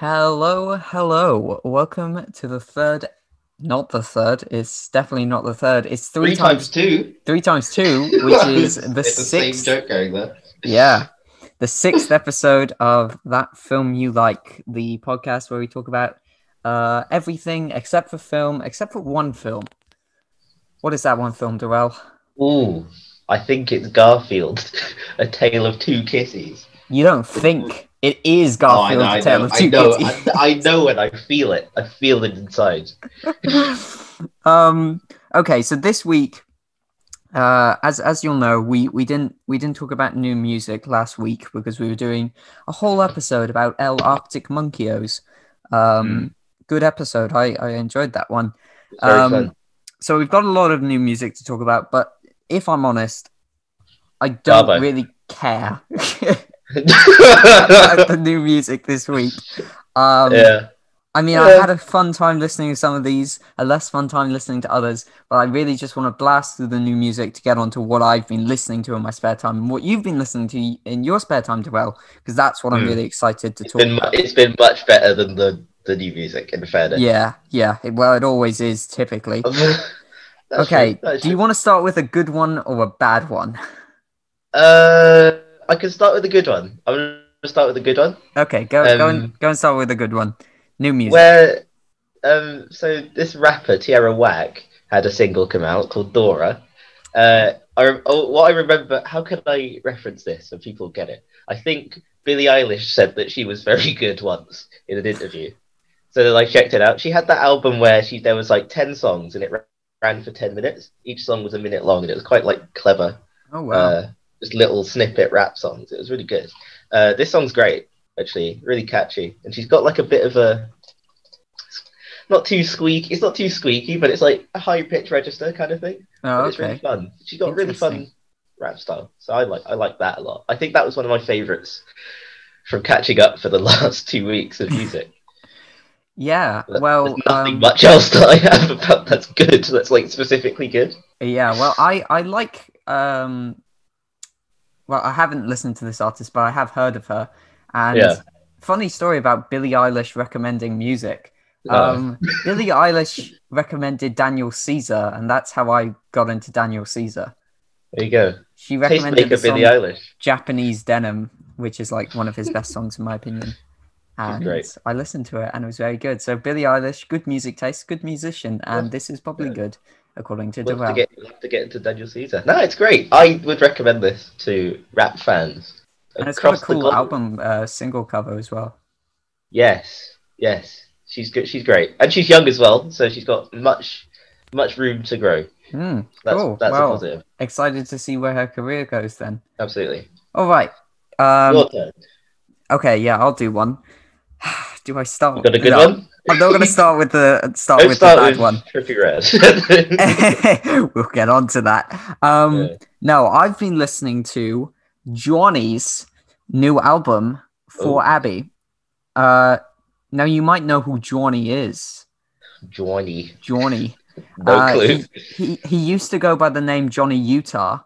Hello, hello. Welcome to the third, not the third, it's definitely not the third. It's three, Three times two. three times two, which is the it's the same sixth. joke going there. Yeah. The sixth episode of That Film You Like, the podcast where we talk about uh, everything except for film, except for one film. What is that one film, D'rel? Ooh, I think it's Garfield, A Tale of Two Kisses. You don't think it is Oh, I Garfield, know, Tale of I know, Kitties. I, I know when I feel it. I feel it inside. um okay so this week uh as as you'll know we we didn't we didn't talk about new music last week because we were doing a whole episode about el arctic monkeys um Hmm. good episode i i enjoyed that one Um, so we've got a lot of new music to talk about but if i'm honest i don't really care the new music this week um yeah, I mean, I had a fun time listening to some of these, a less fun time listening to others, but I really just want to blast through the new music to get onto what I've been listening to in my spare time and what you've been listening to in your spare time, to well, because that's what I'm Hmm. really excited to it's talk been about. it's been much better than the the new music. In fairness. Yeah, yeah. It, well, it always is typically. Okay, true, do you want to start with a good one or a bad one? Uh, I can start with a good one. I'm gonna start with a good one. Okay, go go and Um, go and start with a good one. New music. Where, um, so this rapper Tierra Whack had a single come out called Dora. Uh, I oh, what I remember. How can I reference this so people get it? I think Billie Eilish said that she was very good once in an interview. So then I checked it out. She had that album where she there was like ten songs and it ran for ten minutes. Each song was a minute long and it was quite like clever oh wow. uh, just little snippet rap songs. It was really good. Uh, this song's great, actually, really catchy, and she's got like a bit of a not too squeaky. It's not too squeaky, but it's like a high pitch register kind of thing. oh, But It's really fun. She's got really fun rap style, so I like I like that a lot. I think that was one of my favorites from catching up for the last two weeks of music. Yeah. There's Well, nothing um, much else that I have about that's good. That's like specifically good. Yeah, well, I I like um, well, I haven't listened to this artist, but I have heard of her. And Yeah. funny story about Billie Eilish recommending music. Uh, Um, Billie Eilish recommended Daniel Caesar, and that's how I got into Daniel Caesar. there you go. She recommended the Billie Eilish. Japanese Denim, which is like one of his best songs in my opinion. And great. I listened to it, and it was very good. So Billie Eilish, good music taste, good musician, and this is probably Yeah. good according to We'll have, to get, we'll have to get into Daniel Caesar. No, it's great. I would recommend this to rap fans. And it's got a cool album uh, single cover as well. Yes, yes, she's good. She's great, and she's young as well, so she's got much, much room to grow. Hmm, That's cool. that's a positive. excited to see where her career goes then. Absolutely. All right. Um, Your turn. okay, yeah, I'll do one. do I start? You got a good No, one. I'm not going to start with the start with start the bad with one. Trippie Redd. we'll get on to that. Um, Yeah. No, I've been listening to Jawny's new album for Oh. Abby. Uh, now you might know who Jawny is. Jawny. Jawny. No Uh, clue. He he used to go by the name Johnny Utah.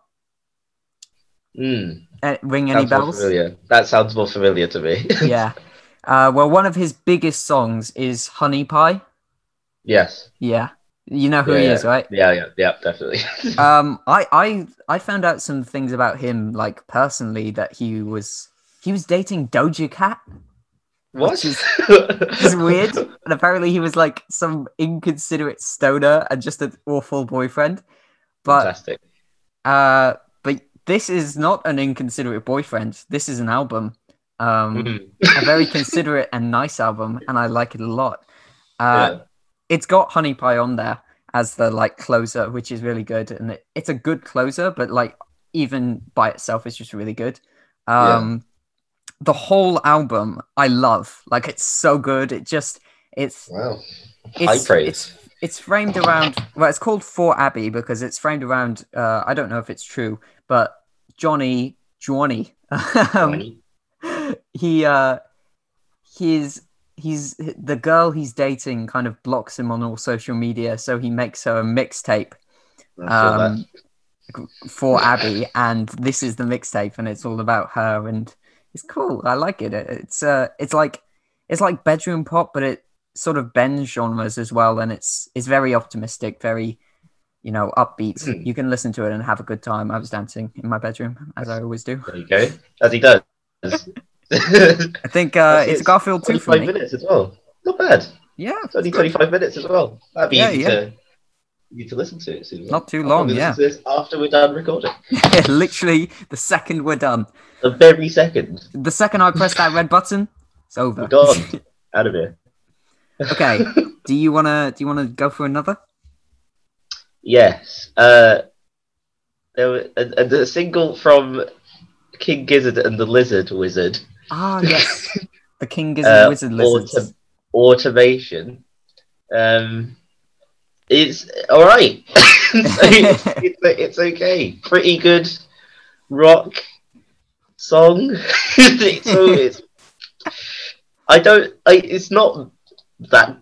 Mm, Uh, ring any sounds bells? That sounds more familiar to me. yeah. Uh, well, one of his biggest songs is Honey Pie. yes. Yeah. You know who Yeah, he yeah. is, right? Yeah. Yeah. Yeah. Definitely. Um, I, I, I found out some things about him, like personally, that he was he was dating Doja Cat. what? which is- It's weird, and apparently he was like some inconsiderate stoner and just an awful boyfriend. But Fantastic. uh, but this is not an inconsiderate boyfriend. This is an album. Um, Mm. a very considerate and nice album, and I like it a lot. Uh, Yeah. it's got honey pie on there as the like closer which is really good and it, it's a good closer but like even by itself it's just really good um the whole album i love like it's so good it just it's Wow. High it's praise. it's it's framed around well it's called for abby because it's framed around uh i don't know if it's true but Jawny Jawny um, Jawny. he uh he's he's the girl he's dating kind of blocks him on all social media so he makes her a mixtape I saw that. um for abby and this is the mixtape and it's all about her and it's cool i like it It- it's uh it's like it's like bedroom pop, but it sort of bends genres as well, and it's it's very optimistic, very you know upbeat. Hmm. You can listen to it and have a good time. I was dancing in my bedroom as I always do. There you go. As he does. I think uh, it's Garfield two for 25 me. minutes as well. Not bad. Yeah, It's only it's good. 25 minutes as well. That'd be Yeah, easy yeah. to to listen to. It Not too long, yeah. to this after we're done recording. Literally, the second we're done, The very second the second I press that red button, it's over. we're gone out of here. okay. Do you wanna do you wanna go for another? Yes. Uh, there were, and, and the single from King Gizzard and the Lizard Wizard, Ah, yes. The King Gizzard Uh, Wizard Lizards. Autom- Automation. Um, it's all right. it's, it's, it's okay. Pretty good rock song. it's, it's. I don't. I, it's not that.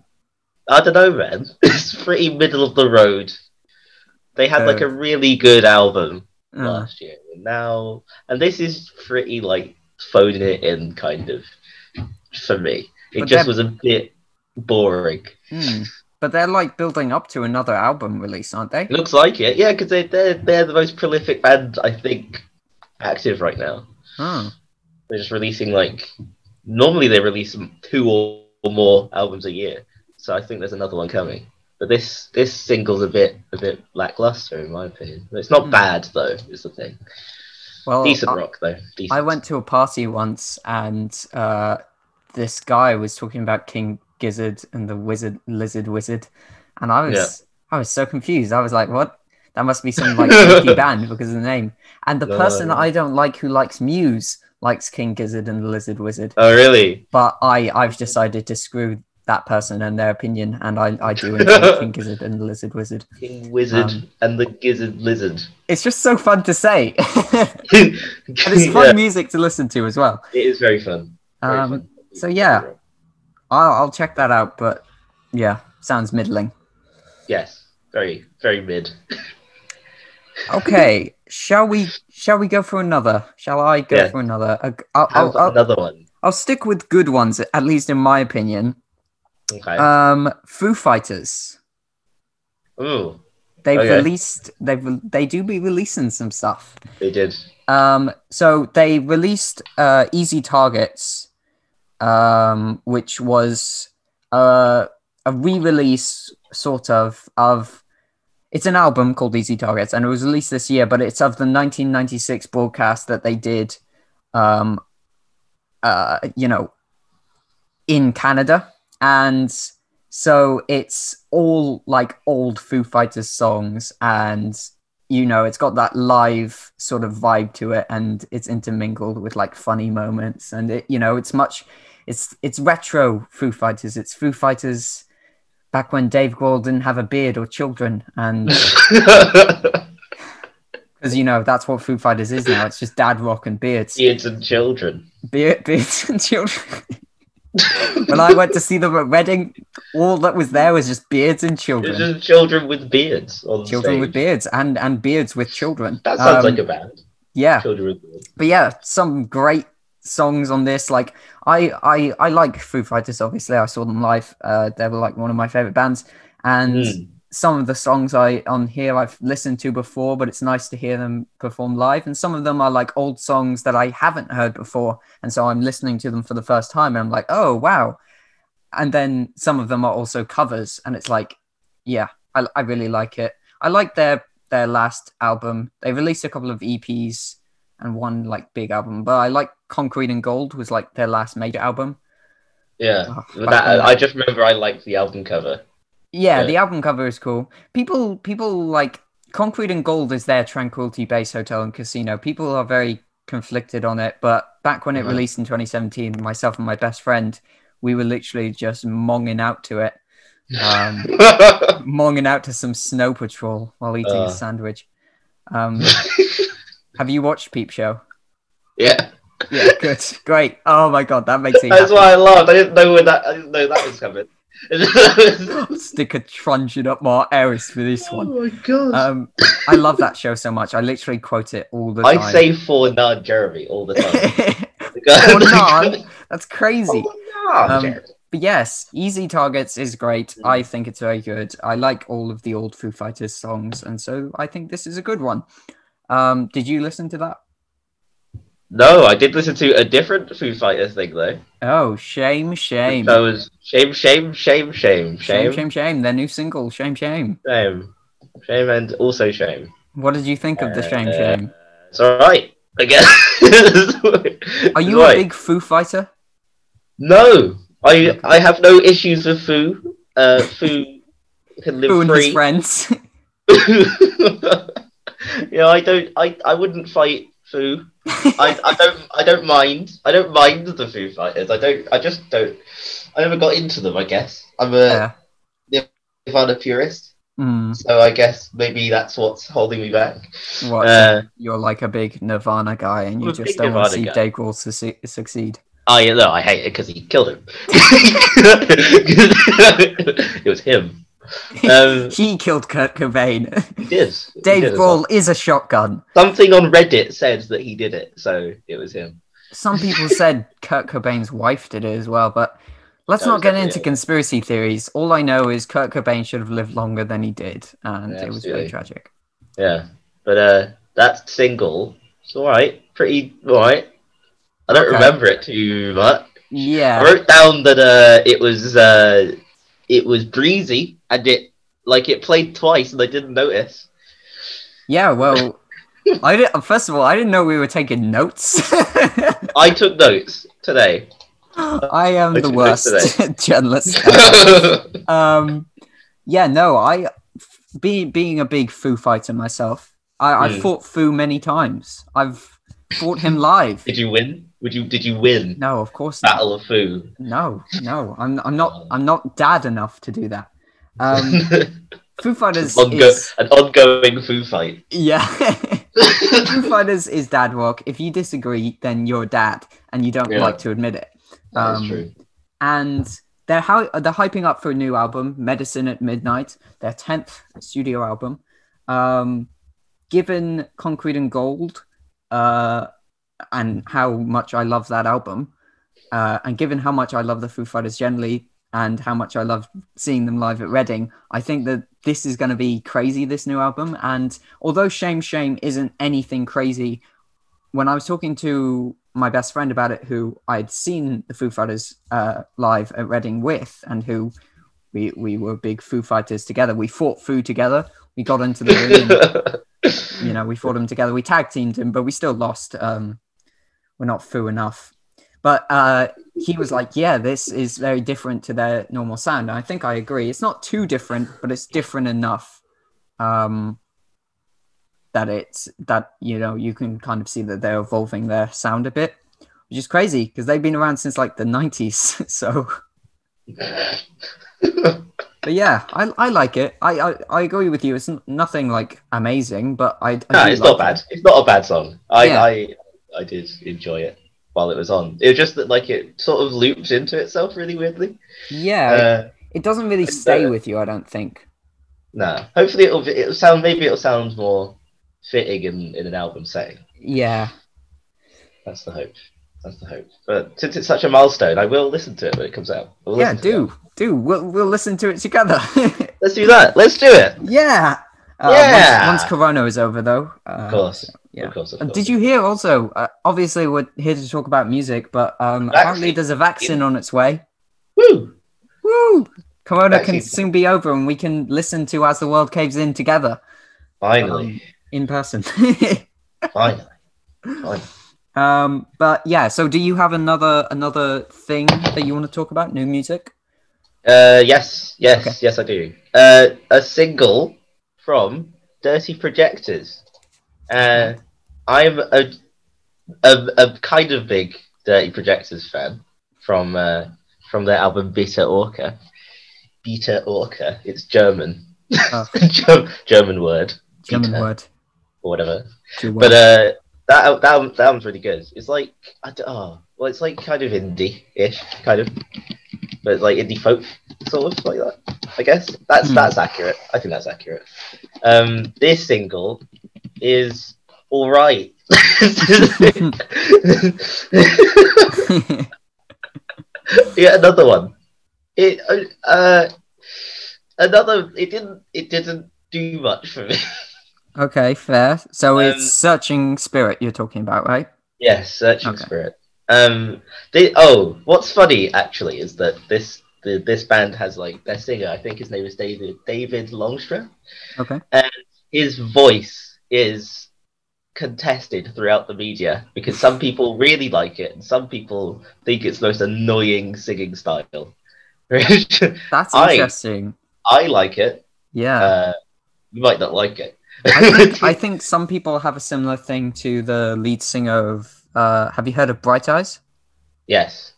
I don't know, man. It's pretty middle of the road. They had like Uh, a really good album Uh, last year, and now, and this is pretty like phoning it in, kind of, for me. It But just was a bit boring. hmm. But they're like building up to another album release, aren't they? Looks like it, yeah, because they they're they're the most prolific band I think active right now. Oh. They're just releasing like normally they release two or, or more albums a year, so I think there's another one coming. But this this single's a bit a bit lackluster in my opinion. It's not Hmm. bad though. Is the thing. Well, Decent I, rock though. Decent. I went to a party once and uh, this guy was talking about King Gizzard and the Wizard Lizard Wizard, and I was Yeah. I was so confused. I was like, "What? That must be some like funky band because of the name." And the No, person no. I don't like who likes Muse likes King Gizzard and the Lizard Wizard, Oh really? but I I've decided to screw that person and their opinion, and I I do enjoy King Gizzard and the Lizard Wizard. King Wizard Um, and the Gizzard Lizard. It's just so fun to say, and it's fun yeah, music to listen to as well. it is very fun. Very Um, fun. so yeah. I'll, I'll check that out, but yeah, sounds middling. Yes, very very mid. Okay, shall we? Shall we go for another? Shall I go Yeah. for another? I'll, I'll, I'll, another one. I'll stick with good ones, at least in my opinion. Okay. Um, Foo Fighters. Ooh, They've Okay. released. They've they do be releasing some stuff. they did. Um, so they released uh, Easy Targets, um, which was uh, a re-release sort of of. It's an album called Easy Targets, and it was released this year, but it's of the 1996 broadcast that they did, um, uh, you know, in Canada, and so it's all like old Foo Fighters songs, and you know, it's got that live sort of vibe to it, and it's intermingled with like funny moments, and it, you know, it's much, it's it's retro Foo Fighters. It's Foo Fighters back when Dave Grohl didn't have a beard or children, and because you know that's what Foo Fighters is now. It's just dad rock and beards, Kids and children. beard, beards and children. when I went to see them at Reading, all that was there was just beards and It's children, just children with beards children stage. with beards, and and beards with children. That sounds Um, like a band. yeah. Children with beards. but yeah, some great songs on this. Like I, I, I like Foo Fighters. Obviously, I saw them live. Uh, they were like one of my favorite bands, and Mm. Some of the songs I on here I've listened to before, but it's nice to hear them perform live. And some of them are like old songs that I haven't heard before, and so I'm listening to them for the first time, and I'm like, oh wow. And then some of them are also covers, and it's like, yeah, I, I really like it. I like their their last album. They released a couple of EPs and one like big album, but I like Concrete and Gold was like their last major album. Yeah. Oh, that, I just remember I liked the album cover. Yeah, Yeah. the album cover is cool. People, people like Concrete and Gold is their Tranquility Base Hotel and Casino. People are very conflicted on it, but back when it Mhm. released in 2017, myself and my best friend, we were literally just monging out to it, um, monging out to some Snow Patrol while eating Uh. a sandwich. Um, have you watched Peep Show? yeah. Yeah, good, great. Oh my god, that makes me That's happy. why I laughed. I didn't know when that I didn't know that was coming. Stick a truncheon up my arse for this one. oh my god. Um, I love that show so much. I literally quote it all the time. I say for Nard Jeremy all the time. For Nard? That's crazy. Oh, Um, But yes, Easy Targets is great. Mm. I think it's very good. I like all of the old Foo Fighters songs, and so I think this is a good one. Um, did you listen to that? No, I did listen to a different Foo Fighters thing though. Oh, shame, shame, That was shame, shame, shame, shame, shame, shame, shame, shame. Their new single, shame, shame. shame, shame, and also shame. What did you think of the shame, Uh, shame? It's all right. I guess. Are you a big Foo Fighter? No, I I have no issues with Foo. Uh, Foo can live Foo and his free. friends. yeah, I don't. I I wouldn't fight Foo. I, I don't I don't mind. I don't mind the Foo Fighters. I don't. I just don't. I never got into them. I guess I'm a yeah. Nirvana purist, Mm, so I guess maybe that's what's holding me back. what? Uh, You're like a big Nirvana guy, and you just don't want to see guy. Dave Grohl su- succeed. oh yeah, no, I hate it because he killed him. it was him. Um, he killed Kurt Cobain. he did. He Dave did as well. Is a shotgun. Something on Reddit said that he did it, so it was him. Some people said Kurt Cobain's wife did it as well, but let's That not get into it. conspiracy theories. All I know is Kurt Cobain should have lived longer than he did, and Yeah, it was very tragic. Yeah, but uh, that single, it's all right, pretty all right. I don't Okay. remember it too much. Yeah, I Yeah, wrote down that uh, it was uh, it was breezy and it like it played twice and I didn't notice. yeah. Well, I did, first of all, I didn't know we were taking notes. I took notes today. I am I the worst journalist. um, yeah, no, I be, being a big Foo fighter myself, I, I've Mm. fought Foo many times. I've fought him live. did you win? Would you? Did you win? No, of course not. Battle of Foo. No, no, I'm I'm not I'm not dad enough to do that. Um, Foo Fighters Ongo- is an ongoing Foo fight. yeah. Foo Fighters is dad rock. If you disagree, then you're dad, and you don't Yeah. like to admit it. Um, true. and they're how they're hyping up for a new album, Medicine at Midnight, their tenth studio album. Um, given Concrete and Gold, uh, and how much I love that album, uh, and given how much I love the Foo Fighters generally, and how much I love seeing them live at Reading, I think that this is going to be crazy. This new album, and although Shame Shame isn't anything crazy, when I was talking to my best friend about it, who I'd seen the Foo Fighters uh, live at Reading with, and who we we were big Foo Fighters together. We fought Foo together. We got into the ring. And, you know, we fought them together. We tag teamed him, but we still lost. Um, we're not Foo enough. But uh, he was like, "Yeah, this is very different to their normal sound." And I think I agree. It's not too different, but it's different enough um, that it's that you know you can kind of see that they're evolving their sound a bit, which is crazy because they've been around since like the '90s. so, but yeah, I, I like it. I, I I agree with you. It's n- nothing like amazing, but I, I No, it's like not bad. It's not a bad song. I, Yeah. I I did enjoy it while it was on. It was just that like it sort of looped into itself really weirdly. Yeah, Uh, it doesn't really stay uh, with you. I don't think. no, hopefully it'll it'll sound maybe it'll sound more fitting in in an album setting. Yeah, That's the hope. That's the hope. But since it's such a milestone, I will listen to it when it comes out. We'll yeah, do do. We'll we'll listen to it together. Let's do that. Let's do it. yeah. Uh, Yeah. Once, once Corona is over, though. Uh, Of course. Yeah. Did you hear also? Uh, obviously, we're here to talk about music, but um, Vaccine. apparently there's a vaccine on its way. Woo! Woo! Corona can soon be over, and we can listen to "As the World Caves In" together Finally. um, in person. Finally. Finally. um, but yeah. So, do you have another another thing that you want to talk about? New music? Uh, yes, yes, Okay. yes, I do. Uh, a single from Dirty Projectors. Uh, I'm a, a a kind of big Dirty Projectors fan from uh, from their album Bitte Orca. Bitte Orca. It's German. Oh. German, word German Bitter. word. or whatever. But uh, that that that album's really good. It's like I d- oh well, it's like kind of indie-ish, kind of, but it's like indie folk sort of like that. I guess that's Hmm. that's accurate. I think that's accurate. Um, this single is all right. yeah, another one. It uh, another. It didn't. It didn't do much for me. Okay, fair. So Um, it's Searching Spirit you're talking about, right? yes, searching Okay. spirit. Um, they. Oh, what's funny actually is that this the, this band has like their singer. I think his name is David David Longstreth. Okay. And his voice is contested throughout the media because some people really like it and some people think it's the most annoying singing style. That's interesting. I like it. Yeah. Uh, you might not like it. I think I think some people have a similar thing to the lead singer of uh have you heard of Bright Eyes? yes,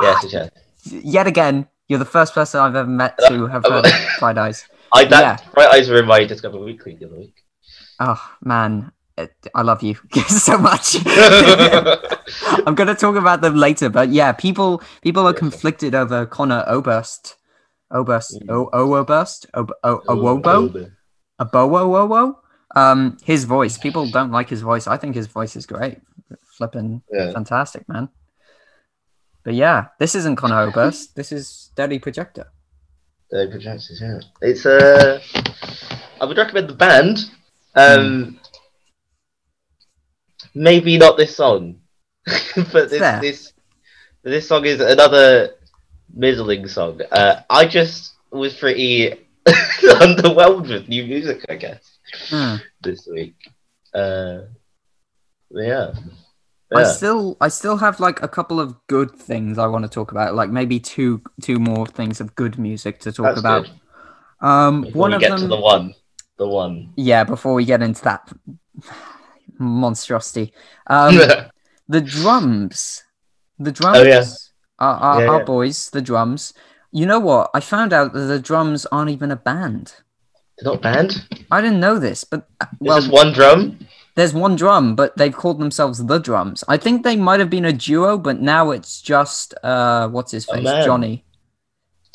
yes, yes. Yet again, you're the first person I've ever met to have heard of Bright Eyes. I that Bright Eyes were in my Discover Weekly the other week. Oh man, I love you so much. I'm gonna talk about them later, but yeah, people people are conflicted over Conor Oberst, Oberst, O O Oberst, O O Owobo, a Bowo Wowo. Um, his voice. People don't like his voice. I think his voice is great. Flipping Yeah. fantastic, man. But yeah, this isn't Conor Oberst. This is Daddy Projector. The projectors, yeah. It's uh, I would recommend the band. Um, maybe not this song, but this Fair. this this song is another middling song. Uh, I just was pretty underwhelmed with new music, I guess, Hmm. this week. Uh, yeah. I still I still have like a couple of good things I want to talk about. Like maybe two two more things of good music to talk That's about. good. Um, Before one we of get them. to the one, the one. Yeah, before we get into that monstrosity, um, the drums, the drums, Oh, yeah. our, our, Yeah, our yeah. boys, the drums. You know what? I found out that the drums aren't even a band. They're not band. I didn't know this, but uh, There's well, one drum. there's one drum, but they've called themselves the drums. I think they might have been a duo, but now it's just uh, what's his face, man. Jonny.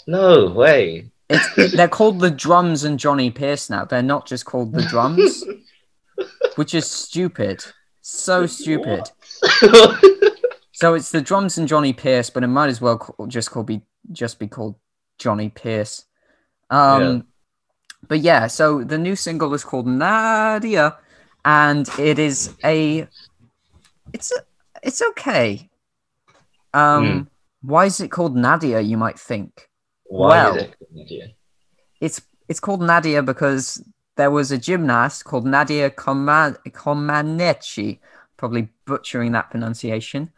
No way. It's, they're called the drums and Jonny Pierce now. They're not just called the drums, which is stupid. So stupid. So it's the drums and Jonny Pierce, but it might as well call, just call be just be called Jonny Pierce. Um, Yeah. but yeah, so the new single is called Nadia, and it is a, it's a, it's okay. Um, Hmm. why is it called Nadia? You might think. Why Well. is it? Nadia? It's it's called Nadia because there was a gymnast called Nadia Coman- Comaneci, probably butchering that pronunciation.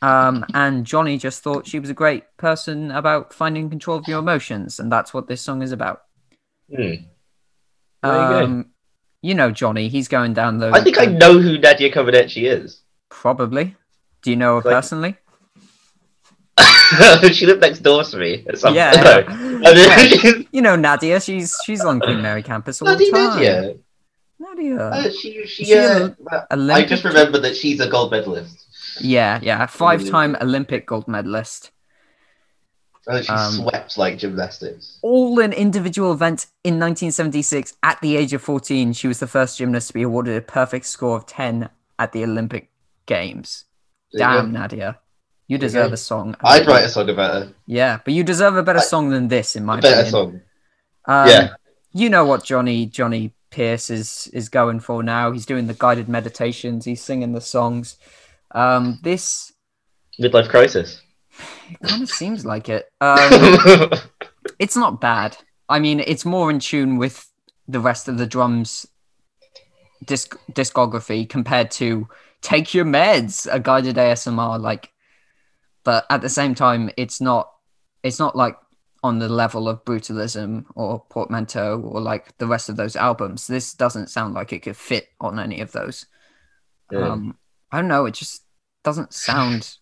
Um, and Jonny just thought she was a great person about finding control of your emotions, and that's what this song is about. Hmm. You. Um, you know Jonny, he's going down the. I think I know who Nadia Comaneci is. probably. Do you know her Like- personally? she lived next door to me. At some Yeah. No. I mean, You know Nadia, she's she's on Queen Mary campus all the time. Nadia. Nadia. Uh, she, she, She uh, I just remember that she's a gold medalist. Yeah, yeah, five-time Olympic gold medalist. Uh, she Um, swept like gymnastics. all an individual event in 1976 at the age of 14 she was the first gymnast to be awarded a perfect score of 10 at the olympic games damn go. nadia you deserve go. a song I'd write a song about her. yeah but you deserve a better I- song than this in my A better opinion song. Um, yeah. you know what Jonny Jonny pierce is is going for now he's doing the guided meditations he's singing the songs um this Midlife crisis. it kind of seems like it um it's not bad. I mean, it's more in tune with the rest of the drums disc- discography compared to Take Your Meds, a guided ASMR. Like, but at the same time, it's not. It's not like on the level of Brutalism or Portamento or like the rest of those albums. This doesn't sound like it could fit on any of those. Yeah. Um, I don't know. It just doesn't sound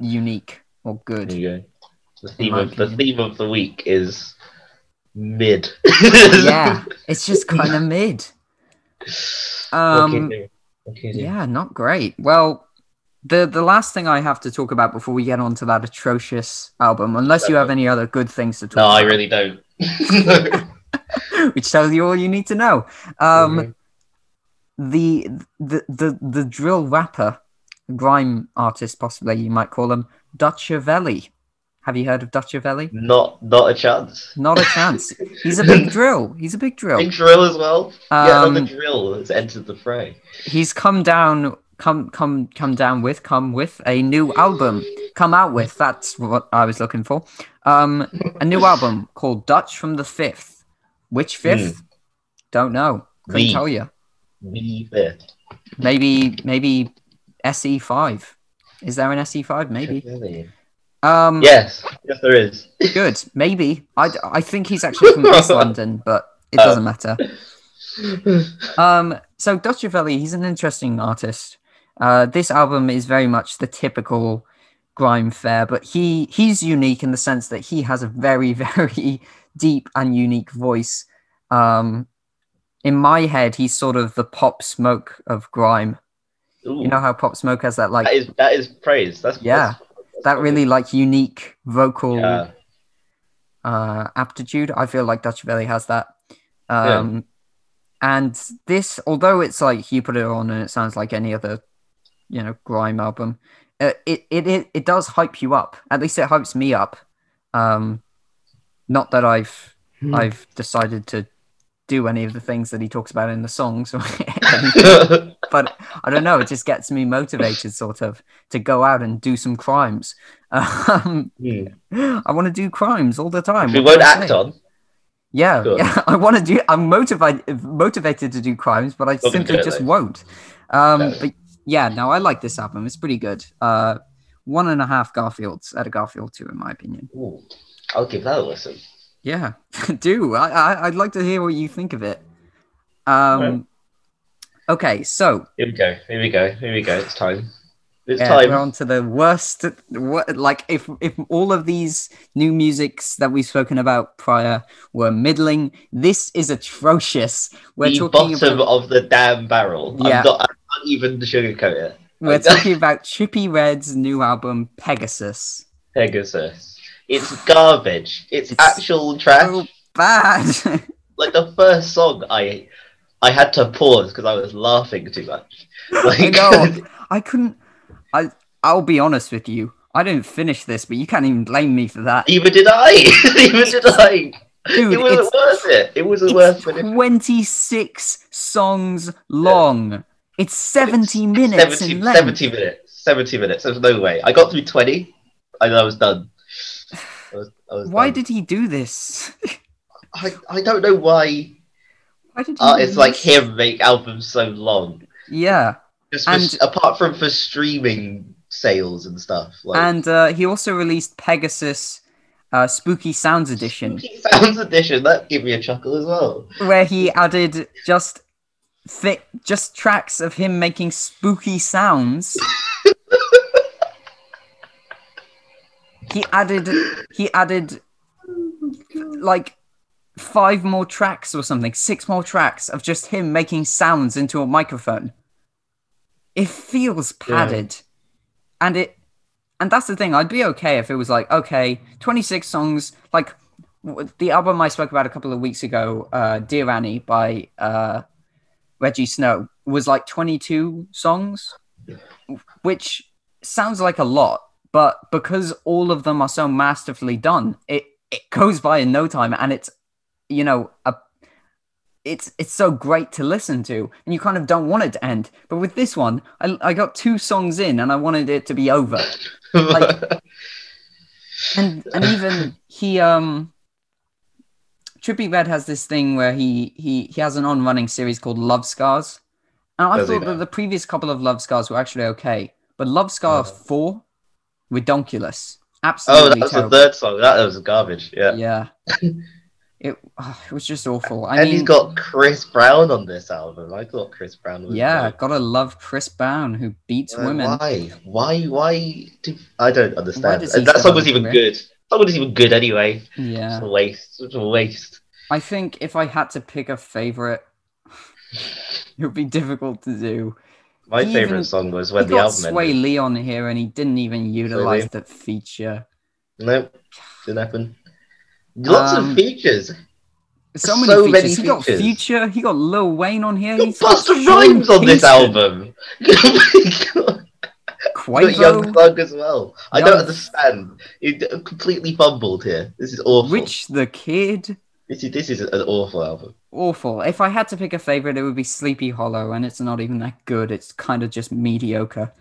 unique or good. Go. The theme of the theme of the week is mid. yeah, it's just kind of mid. Um, okay. Okay. yeah, not great. Well, the the last thing I have to talk about before we get on to that atrocious album, unless you have any other good things to talk No, I really don't. which tells you all you need to know. Um, Mhm. the the the the drill rapper, grime artist, possibly you might call him, Dutchavelli. Have you heard of Dutchavelli? Not not a chance. Not a chance. He's a big drill. He's a big drill. Big drill as well. yeah, Um, another drill has entered the fray. He's come down, come, come, come down with, come with a new album. Come out with. That's what I was looking for. Um, a new album called Dutch from the Fifth. Which fifth? Don't know. Couldn't The. tell you. The fifth. Maybe, maybe SE five. Is there an SE five? Maybe. Um, Yes, yes, there is. good. Maybe. I, I think he's actually from East London, but it doesn't matter. Um, so Dutchavelli, he's an interesting artist. Uh, this album is very much the typical grime fare, but he he's unique in the sense that he has a very very deep and unique voice. Um, in my head, he's sort of the pop smoke of grime. Ooh, You know how pop smoke has that like that is that is praise. That's Yeah, that's- that really like unique vocal Yeah. uh, aptitude. I feel like Dutchavelli has that. Yeah. Um, And this, although it's like you put it on and it sounds like any other, you know, grime album, uh, it, it it it does hype you up. At least it hypes me up. Um, not that I've Hmm. I've decided to do any of the things that he talks about in the songs, but I don't know. It just gets me motivated, sort of, to go out and do some crimes. Um, Hmm. I want to do crimes all the time. We won't act on, Yeah, on. yeah. I want to do. I'm motivated motivated to do crimes, but I simply just won't. Um, No. but yeah, no, I like this album. It's pretty good. Uh, one and a half Garfields at a Garfield two, in my opinion. Ooh, I'll give that a listen. Yeah, do. I, I I'd like to hear what you think of it. Um, Right. okay, so Here we go. Here we go. Here we go. It's time. It's yeah, time. we're on to the worst. What, like if if all of these new musics that we've spoken about prior were middling, this is atrocious. We're the talking bottom about of the damn barrel. Yeah. I'm not, Can't even sugarcoat it. we're talking about Trippie Redd's new album Pegasus. Pegasus. It's garbage. It's, It's actual trash. So bad. Like the first song, I I had to pause because I was laughing too much. Like, I know. I couldn't. I I'll be honest with you. I didn't finish this, but you can't even blame me for that. even did I. even did I. Dude, it wasn't worth it. It wasn't worth it. 26 songs long. It's 70 minutes 70, in length. 70 minutes. 70 minutes. There's no way. I got through 20 and I was done. I was, I was Why done. did he do this? I, I don't know why Why did he artists like release- him make albums so long. Yeah, Just for, And- apart from for streaming sales and stuff. Like, and uh, he also released Pegasus uh, Spooky Sounds Edition, Spooky Sounds Edition, that gave me a chuckle as well. where he added just thick, just tracks of him making spooky sounds. he added, he added like five more tracks or something, six more tracks of just him making sounds into a microphone. It feels padded. And it and that's the thing, I'd be okay if it was like, okay, 26 songs, like the album I spoke about a couple of weeks ago, uh, Dear Annie by uh, Rejjie Snow, was like 22 songs, which sounds like a lot, but because all of them are so masterfully done, it, it goes by in no time and it's, you know, a it's it's so great to listen to and you kind of don't want it to end. But with this one I, I got two songs in and i wanted it to be over. Like- and and even he um Trippie Redd has this thing where he he he has an on-running series called love scars and i Does thought that the previous couple of love scars were actually okay but love Scars Yeah. 4 redonkulous oh, absolutely that was terrible. the third song. That was garbage. Yeah. yeah it, oh, it was just awful i and mean he's got Chris Brown on this album. I thought Chris Brown was. yeah like, gotta love chris brown who beats uh, women Why? Why? Why? Do, I don't understand. does he And that song was even good. That song was even good anyway. yeah It's a waste. It's a waste. I think if I had to pick a favorite, it would be difficult to do. My He favorite even- song was He when the got album Swae ended. Lee on here, and he didn't even utilize Lee. that feature. Nope, didn't happen. Lots Um, of features. So many So features. many he got features. Future. He got Lil Wayne on here. Got He's got Busta Rhymes on this album. Oh God. got Young Quavo, Thug as well. I Young- don't understand. You completely fumbled here. This is awful. Rich the Kid. This is this is an awful album. Awful. If I had to pick a favorite, it would be Sleepy Hollow, and it's not even that good. It's kind of just mediocre.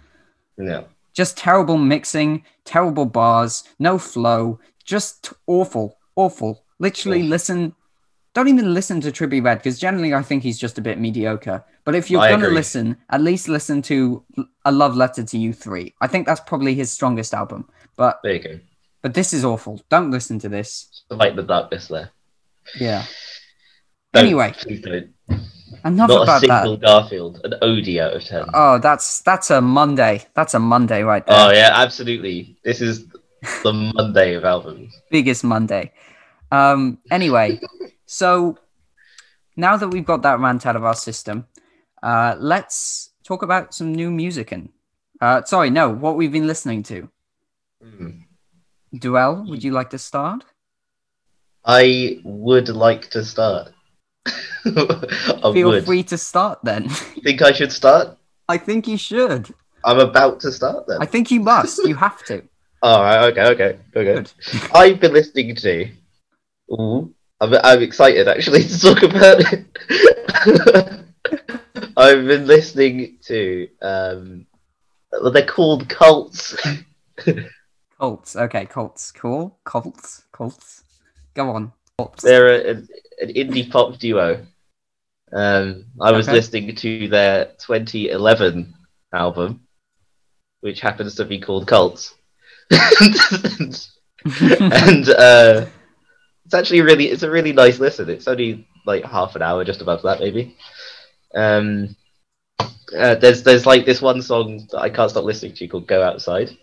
No. Just terrible mixing, terrible bars, no flow, just awful, awful. Literally, Awful. listen. Don't even listen to Trippie Redd because generally I think he's just a bit mediocre. But if you're I gonna agree. listen, at least listen to A Love Letter to You Three. I think that's probably his strongest album. But There you go. but this is awful. Don't listen to this. Light the darkness there. Yeah. Don't, Anyway. Enough Not a about that. single Garfield. An OD out of ten. Oh, that's that's a Monday. That's a Monday right there. Oh yeah, absolutely. This is the Monday of albums. biggest Monday. Um, anyway, so now that we've got that rant out of our system, uh, let's talk about some new music. And uh, sorry, no, what we've been listening to. Hmm. Duel, would you like to start? I would like to start. Feel would. free to start then. You think I should start? I think you should. I'm about to start then. I think you must. You have to. All right. Okay. Okay. Okay. Good. I've been listening to. Ooh, I'm, I'm excited actually to talk about it. I've been listening to. Um, well, they're called cults. cults, Okay, cults, Cool. cults, cults. Go on. Colts. They're a, an, an indie pop duo. Um, I was Okay. listening to their 2011 album, which happens to be called Cults. and uh, it's actually really it's a really nice listen. It's only like half an hour, just above that maybe. Um, uh, there's there's like this one song that I can't stop listening to called "Go Outside."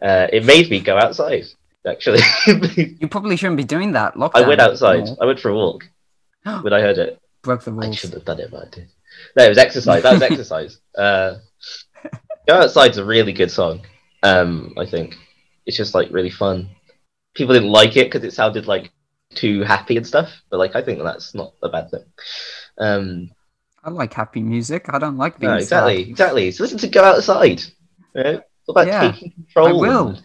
Uh, it made me go outside. Actually, you probably shouldn't be doing that. Lockdown. I went outside. No. I went for a walk when I heard it. Broke the rules. I shouldn't have done it, but I did. No, it was exercise. That was exercise. Uh, Go Outside's a really good song. Um, I think it's just like really fun. People didn't like it because it sounded like too happy and stuff, but like I think that's not a bad thing. Um, I like happy music. I don't like being no, exactly, sad. exactly. So listen to Go Outside. You know? It's about Yeah, taking control. I will. and-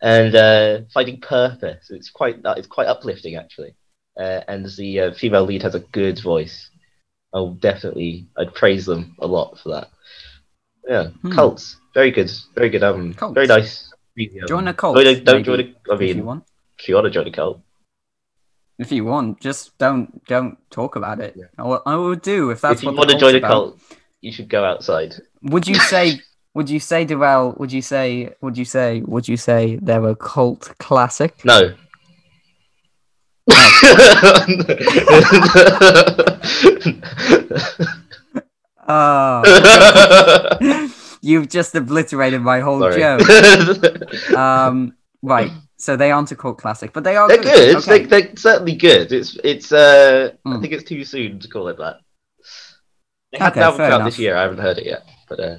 and uh, finding purpose. It's quite it's quite uplifting actually. Uh, and the uh, female lead has a good voice. I'll definitely I'd praise them a lot for that. Yeah, Hmm. Cults, very good, very good album, Cults. very nice. Join a cult. don't, don't join a. I if you mean, want. if you want to join a cult, If you want, just don't don't talk about it. Yeah. I will, I will do if that's if you want to join a cult, you should go outside. Would you say? would you say, D'rel? Would you say? Would you say? Would you say they're a cult classic? No. Oh, you've just obliterated my whole Sorry. joke. Um, right. So they aren't a cult classic, but they are They're good. Okay. They, they're certainly good. It's it's. Uh, I Mm. think it's too soon to call it that. They had Okay, an album out this year. I haven't heard it yet, but uh,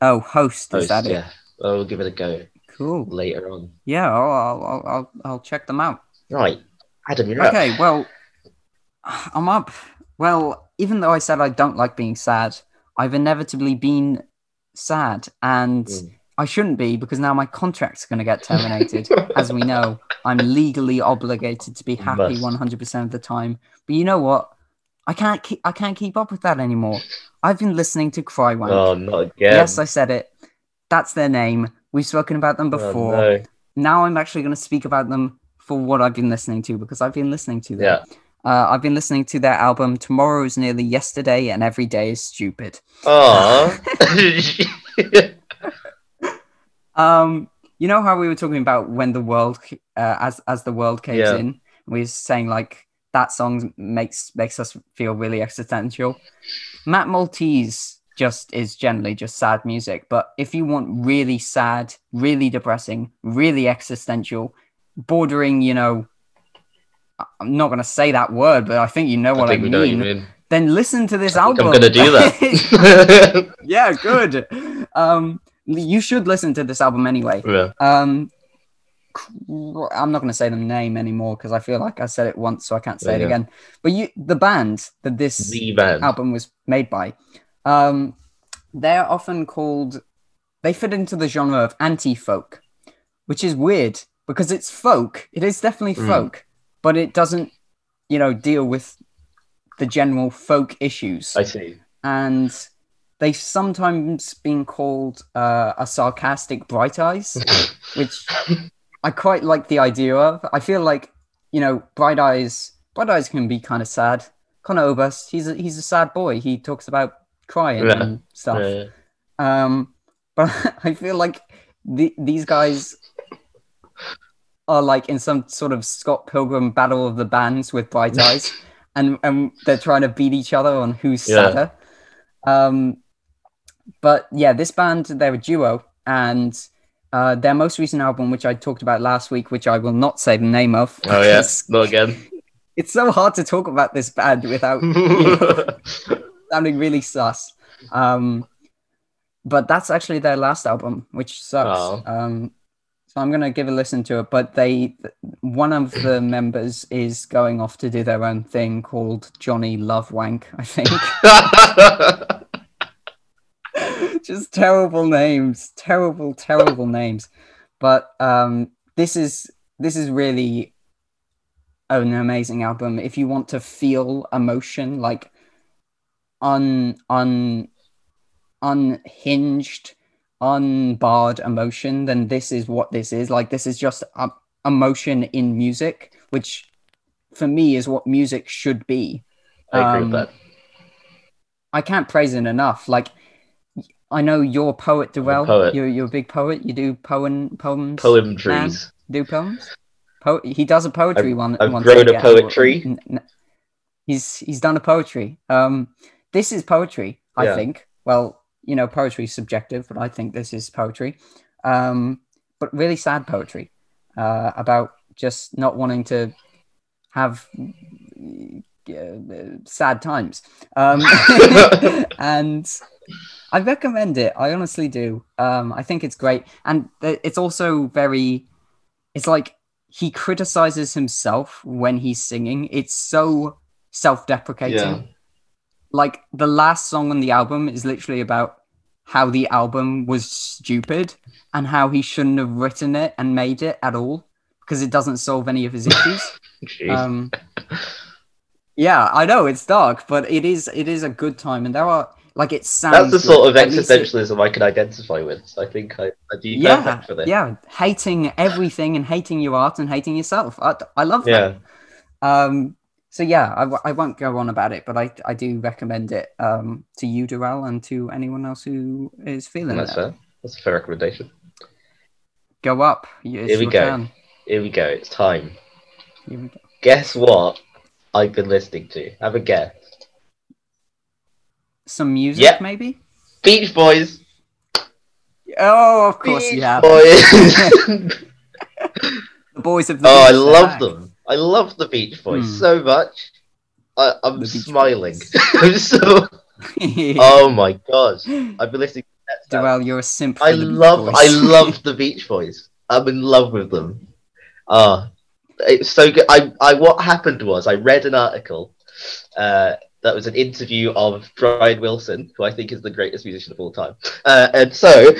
Oh, host is Host, that it? yeah, I'll give it a go Cool. later on. Yeah, I'll, I'll, I'll, I'll, check them out. Right, Adam, you're up. Okay, well, I'm up. Well, even though I said I don't like being sad, I've inevitably been sad, and Mm. I shouldn't be because now my contract's going to get terminated. As we know, I'm legally obligated to be happy 100% of the time. But you know what? I can't keep I can't keep up with that anymore. I've been listening to Crywank. Oh, not again. Yes, I said it. That's their name. We've spoken about them Oh, before. no. Now I'm actually going to speak about them for what I've been listening to because I've been listening to them. Yeah. Uh, I've been listening to their album Tomorrow is Nearly Yesterday and Every Day is Stupid. Aw. Um, you know how we were talking about when the world, uh, as as the world caves Yeah. in, we were saying like that song makes makes us feel really existential. Matt Maltese just is generally just sad music, but if you want really sad, really depressing, really existential, bordering, you know, I- I'm not gonna say that word, but I think you know I what I, we know what you mean. mean. Then listen to this I album. I'm gonna do that. yeah, good. Um, you should listen to this album anyway. yeah. Um, I'm not going to say the name anymore because I feel like I said it once, so I can't say it Yeah. again. But you, the band that this band. album was made by, um, they're often called they fit into the genre of anti-folk, which is weird because it's folk. It is definitely Mm. folk, but it doesn't, you know, deal with the general folk issues. I see. and they've sometimes been called uh, a sarcastic bright eyes, which I quite like the idea of. I feel like you know, bright eyes. Bright eyes can be kind of sad. Conor Oberst, he's a, he's a sad boy. He talks about crying Yeah. and stuff. Uh, Um, but I feel like the, these guys are like in some sort of Scott Pilgrim battle of the bands with bright eyes, and and they're trying to beat each other on who's Yeah. sadder. Um, but yeah, this band they're a duo, and uh, their most recent album, which I talked about last week, which I will not say the name of. oh yeah, because not again. It's so hard to talk about this band without sounding really sus. Um, but that's actually their last album, which sucks. Oh. Um, so I'm gonna give a listen to it. But they, one of the members is going off to do their own thing called Jonny Love Wank, I think. Just terrible names, terrible, terrible names. But um, this is this is really an amazing album. If you want to feel emotion, like un un unhinged, unbarred emotion, then this is what this is. Like this is just a, emotion in music, which for me is what music should be. I agree Um, with that. I can't praise it enough. Like I know you're a poet, poet. You're you're a big poet. You do poem poems. Poem trees. do poems. Po- he does a poetry I've- one. I've once grown a poetry. N- n- He's he's done a poetry. Um, this is poetry. I Yeah. think. Well, you know, poetry is subjective, but I think this is poetry. Um, but really sad poetry uh, about just not wanting to have uh, sad times. Um, and I recommend it. I honestly do. Um, I think it's great, and it's also very. It's like he criticizes himself when he's singing. It's so self-deprecating. Yeah. Like the last song on the album is literally about how the album was stupid and how he shouldn't have written it and made it at all because it doesn't solve any of his issues. Um, yeah, I know it's dark, but it is it is a good time, and there are like it sounds. That's the sort of least it- existentialism I can identify with. So I think I, I'd be yeah, for this. yeah, hating everything and hating your art and hating yourself. I, I love Yeah. that. Um, so yeah, I, w- I won't go on about it, but I I do recommend it um to you, D'rel, and to anyone else who is feeling That's it. fair. That's a fair recommendation. Go up. It's Here we go. turn. Here we go. It's time. Here we go. Guess what I've been listening to? Have a guess. Some music, Yeah. maybe. Beach Boys. Oh, of course Beach you have. Boys. The boys of the. oh, I Beach, they're love back. them. I love the Beach Boys Hmm. so much. I, I'm smiling. I'm so. Oh my god! I've been listening. To that sound. You're a simp. For I the Beach love, Boys. I love the Beach Boys. I'm in love with them. Ah, it's so good. I, I, what happened was I read an article. Uh, that was an interview of Brian Wilson, who I think is the greatest musician of all time. Uh, and so,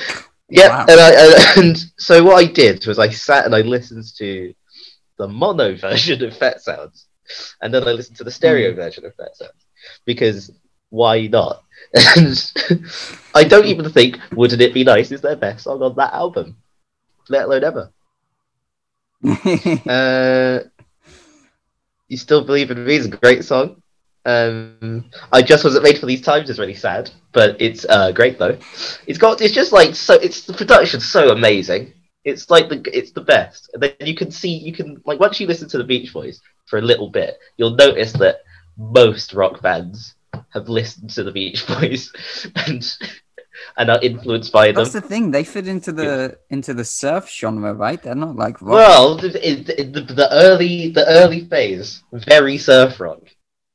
yeah, Wow. and I and, and so what I did was I sat and I listened to the mono version of Pet Sounds, and then I listened to the stereo Hmm. version of Pet Sounds because why not? And I don't even think "Wouldn't It Be Nice" is their best song on that album, let alone ever. Uh, you still believe in me is a great song. Um, I just wasn't made for these times It's really sad, but it's uh, great though. It's got it's just like so it's the production's so amazing. It's like the it's the best. And then you can see you can like once you listen to the Beach Boys for a little bit, you'll notice that most rock bands have listened to the Beach Boys and and are influenced by them. That's the thing. They fit into the into the surf genre, right? They're not like rock. Well, the, the early the early phase, very surf rock,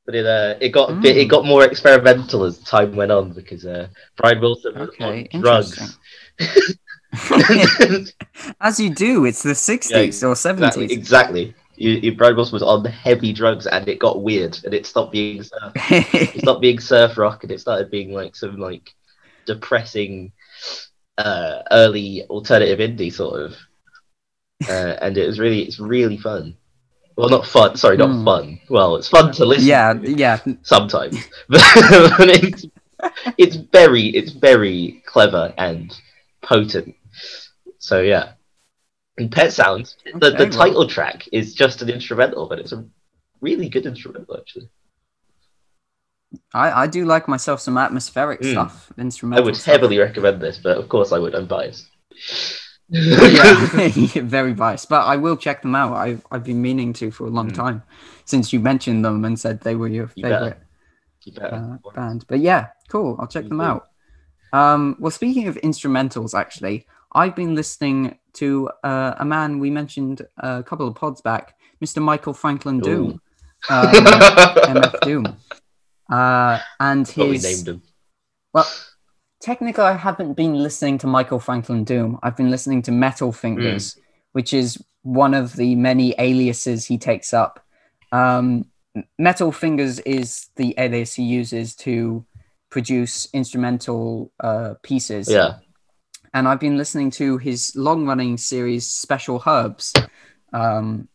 but it uh, it got bit, it Mm. got more experimental as time went on because uh, Brian Wilson was Okay, on drugs. As you do. It's the sixties or exactly, seventies. exactly. You, you, Brian Wilson was on heavy drugs and it got weird and it stopped being surf, it stopped being surf rock and it started being like some like depressing uh, early alternative indie sort of, uh, and it was really it's really fun. Well, not fun. Sorry, not Hmm. fun. Well, it's fun to listen. Yeah, to yeah. sometimes, but it's it's very it's very clever and potent. So yeah, and Pet Sounds. The Okay, the well- title track is just an instrumental, but it's a really good instrumental actually. I, I do like myself some atmospheric Mm. stuff, instrumental. I would stuff. heavily recommend this, but of course I would. I'm biased. Yeah, very biased, but I will check them out. I've I've been meaning to for a long Mm. time since you mentioned them and said they were your You favorite You uh, band. But yeah, cool. I'll check Me them too. out. Um, well, speaking of instrumentals, actually, I've been listening to uh, a man we mentioned a couple of pods back, Mr. Michael Franklin Doom, um, MF Doom, uh, and What we named him. well, technically, I haven't been listening to Michael Franklin Doom. I've been listening to Metal Fingers, which is one of the many aliases he takes up. Um, Metal Fingers is the alias he uses to produce instrumental uh, pieces. Yeah. And I've been listening to his long running series, Special Herbs, um,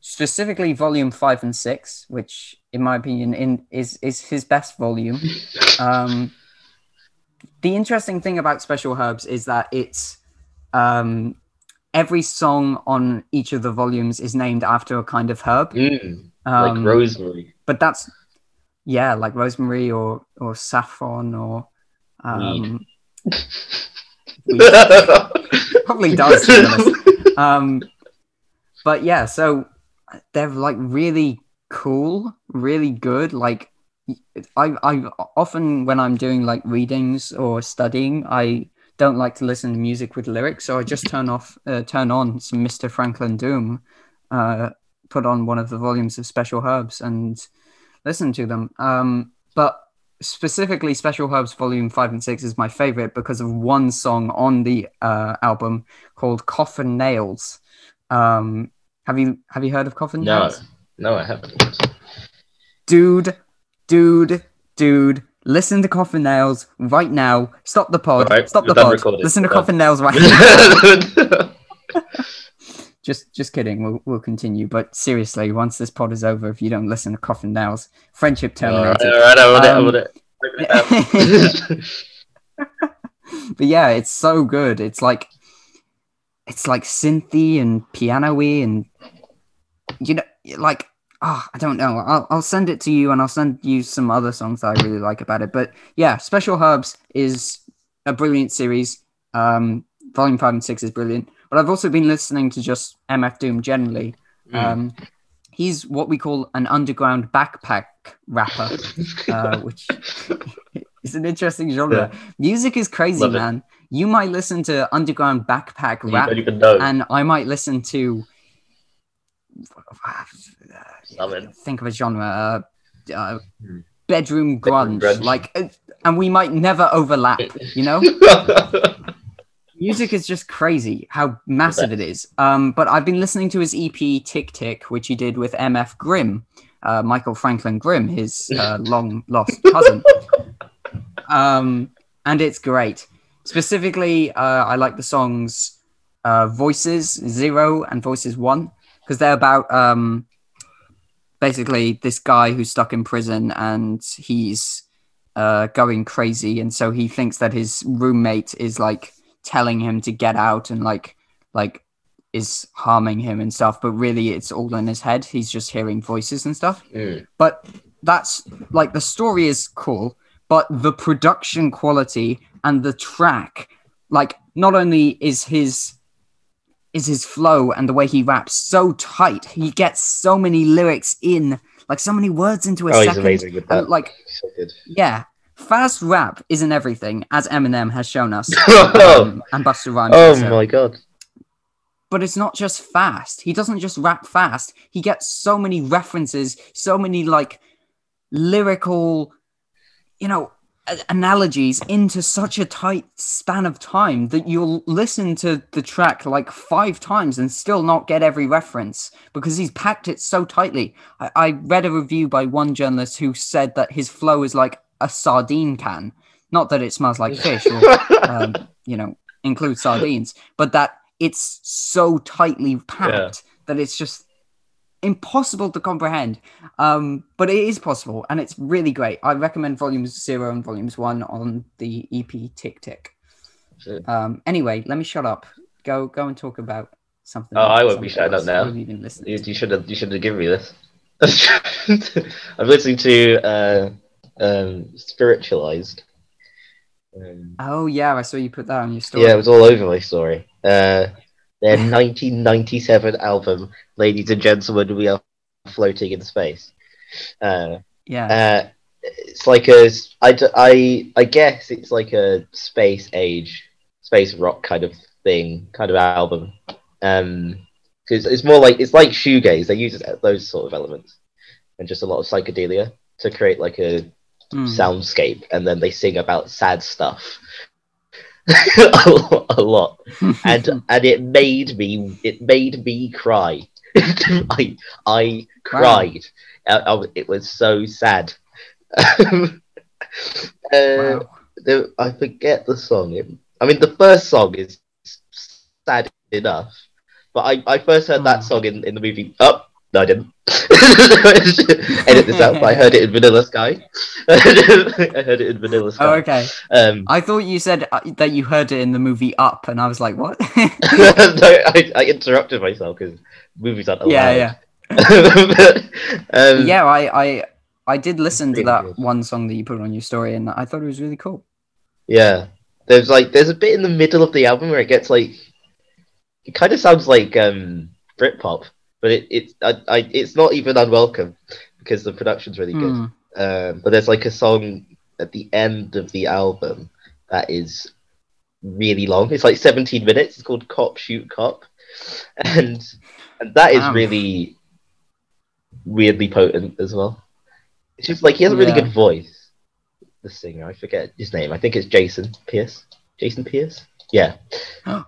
specifically volume five and six, which, in my opinion, in, is, is his best volume. Um, the interesting thing about Special Herbs is that it's um, every song on each of the volumes is named after a kind of herb. Mm, Um, like Rosemary. but that's yeah, like rosemary or or saffron or um, probably does. To be honest. Um, but yeah, so they're like really cool, really good. Like I, I often when I'm doing like readings or studying, I don't like to listen to music with lyrics, so I just turn off, uh, turn on some Mr. Franklin Doom, uh, put on one of the volumes of Special Herbs and listen to them. Um, but specifically, Special Herbs Volume Five and Six is my favorite because of one song on the uh, album called "Coffin Nails." Um, have you have you heard of Coffin no, Nails? no, I haven't. dude, dude, dude, listen to Coffin Nails right now. Stop the pod. Alright, Stop the pod. recording. Listen to We're. Coffin Nails right now. just, just kidding. We'll, we'll continue. But seriously, once this pod is over, if you don't listen to Coffin Nails, friendship terminated. all right, I want it, I Um, want it. Bring it down. but yeah, it's so good. It's like, it's like synthy and piano-y and you know, like oh, I don't know. I'll I'll send it to you and I'll send you some other songs that I really like about it. But yeah, Special Herbs is a brilliant series. Um, volume five and six is brilliant. But I've also been listening to just MF Doom generally. Mm. Um, he's what we call an underground backpack rapper, uh, which is an interesting genre. Music is crazy, Love it. man. You might listen to underground backpack you rap, don't even know. and I might listen to. Summon. Think of a genre. Uh, uh, Hmm. bedroom grunge, grunge. like, uh, and we might never overlap. You know, music is just crazy how massive it is. Um, but I've been listening to his EP Tick Tick, which he did with MF Grimm, uh, Michael Franklin Grimm, his uh, long lost cousin. Um, and it's great. Specifically, uh, I like the songs uh, Voices Zero and Voices One because they're about um, basically this guy who's stuck in prison and he's uh, going crazy, and so he thinks that his roommate is like telling him to get out and like like is harming him and stuff, but really it's all in his head. He's just hearing voices and stuff. Mm. But that's like the story is cool, but the production quality and the track, like not only is his is his flow and the way he raps so tight, he gets so many lyrics in, like so many words into a Oh, he's second. amazing with that. And, like so good. yeah, fast rap isn't everything, as Eminem has shown us, oh um, and Busta Rhymes. also my god. but it's not just fast. He doesn't just rap fast. He gets so many references, so many like lyrical, you know, analogies into such a tight span of time that you'll listen to the track like five times and still not get every reference because he's packed it so tightly. I, I read a review by one journalist who said that his flow is like a sardine can. Not that it smells like fish or um, you know include sardines, but that it's so tightly packed that it's just impossible to comprehend. Um, but it is possible, and it's really great. I recommend volumes zero and volumes one on the EP Tick Tick. Um, anyway, let me shut up. Go go and talk about something. Oh, I won't be shutting up now. You You, you should have you should have given me this. I'm listening to uh, um, Spiritualized. Um, Oh yeah, I saw you put that on your story. yeah, it was all over my story. Uh, their 1997 album, "Ladies and Gentlemen, We Are Floating in Space." Uh, yeah. uh, it's like a I, I, I guess it's like a space age space rock kind of thing kind of album um because it's more like it's like shoegaze they use those sort of elements and just a lot of psychedelia to create like a Hmm. soundscape and then they sing about sad stuff a, lot, and and it made me it made me cry i i cried Uh, oh, it was so sad uh, wow. the, I forget the song. It- I mean, the first song is sad enough, but I, I first heard Hmm. that song in, in the movie. Oh, no, I didn't. Edit this out, but I heard it in Vanilla Sky. I heard it in Vanilla Sky. Oh, okay. Um, I thought you said uh, that you heard it in the movie Up, and I was like, what? no, I, I interrupted myself because movies aren't allowed. yeah, yeah. um, yeah, I, I, I did listen to that one song that you put on your story, and I thought it was really cool. Yeah. There's like there's a bit in the middle of the album where it gets like it kind of sounds like um Britpop, but it it's I, I it's not even unwelcome because the production's really good. Hmm. Um, but there's like a song at the end of the album that is really long. It's like 17 minutes. It's called Cop Shoot Cop, and and that is Wow. really weirdly potent as well. It's just like he has a really Yeah. good voice. The singer, I forget his name. I think it's Jason Pierce. Jason Pierce. Yeah,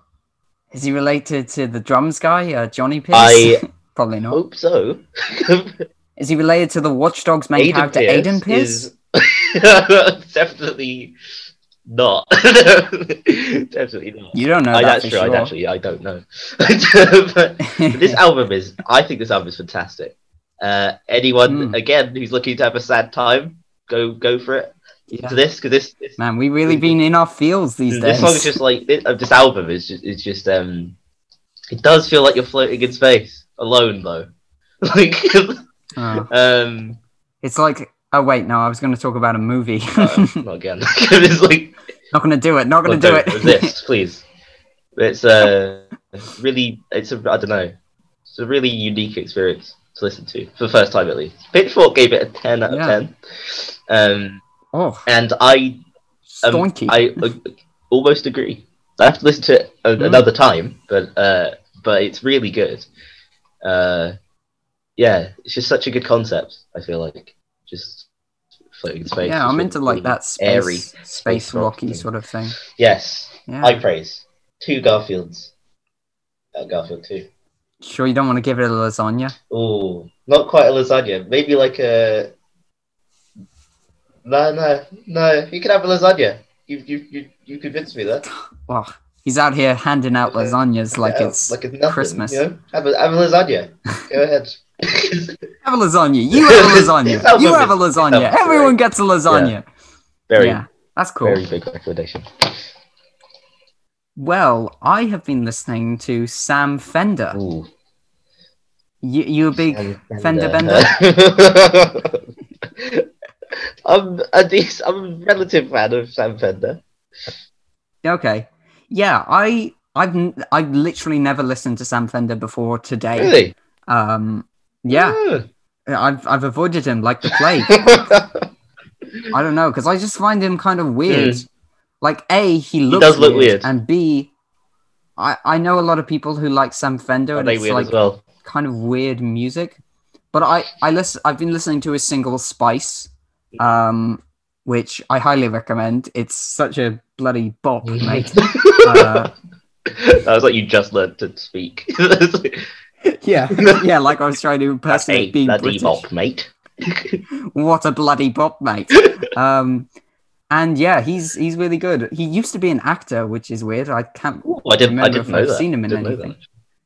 Is he related to the drums guy, uh, Jonny Pierce? I- Probably not. hope so. Is he related to the Watch Dogs main Aiden character, Pierce Aiden Pearce? is definitely not. definitely not. You don't know I, that that's for true. I sure. actually I don't know. but this album is. I think this album is fantastic. Uh, anyone Hmm. again who's looking to have a sad time, go go for it. Yeah. This because this this, Man, we really been in our fields these this days. song is just like it, uh, this album is just is just um. It does feel like you're floating in space alone though. like Oh. um. It's like, oh wait, no, I was going to talk about a movie. uh, not again. it's like not going to do it. Not going to do it. resist, please. It's uh, really, it's a, I don't know, it's a really unique experience to listen to for the first time at least. Pitchfork gave it a ten out of Yeah. ten, um, oh, and I, um, stonky. I uh, almost agree. I have to listen to it a- Mm. another time, but uh, but it's really good. Uh, yeah, it's just such a good concept. I feel like just floating in space. yeah, I'm really- into like that space, airy space, rock rocky sort of thing. Yes, Yeah. high praise. Two Garfields. Uh, Garfield two. Sure, you don't want to give it a lasagna? Oh, not quite a lasagna. Maybe like a. No, no, no. You can have a lasagna. You, you, you, you convinced me there. Well, he's out here handing out lasagnas like Yeah, uh, it's like it's nothing, Christmas. You know? Have a have a lasagna. Go ahead. Have a lasagna. You have a lasagna. You have a lasagna. Everyone gets a lasagna. very, Yeah, that's cool. very big recommendation. Well, I have been listening to Sam Fender. Ooh, You, you a big Sam Fender I'm a dec- I'm a relative fan of Sam Fender. okay? Yeah, I I've I've literally never listened to Sam Fender before today. Really? Um, yeah, Ah. I've I've avoided him like the plague. I don't know because I just find him kind of weird. Like a he looks does look weird. and b I I know a lot of people who like Sam Fender Are and they it's weird like as well? kind of weird music. But I I listen. I've been listening to his single Spice, um, which I highly recommend. It's such a bloody bop, mate. Uh, that was like you just learned to speak. yeah, yeah. Like I was trying to That's a impersonate being bloody British. bop, mate. What a bloody bop, mate. um, and yeah, he's he's really good. He used to be an actor, which is weird. I can't Ooh, I didn't. I remember didn't if know I've that. seen him in Didn't anything.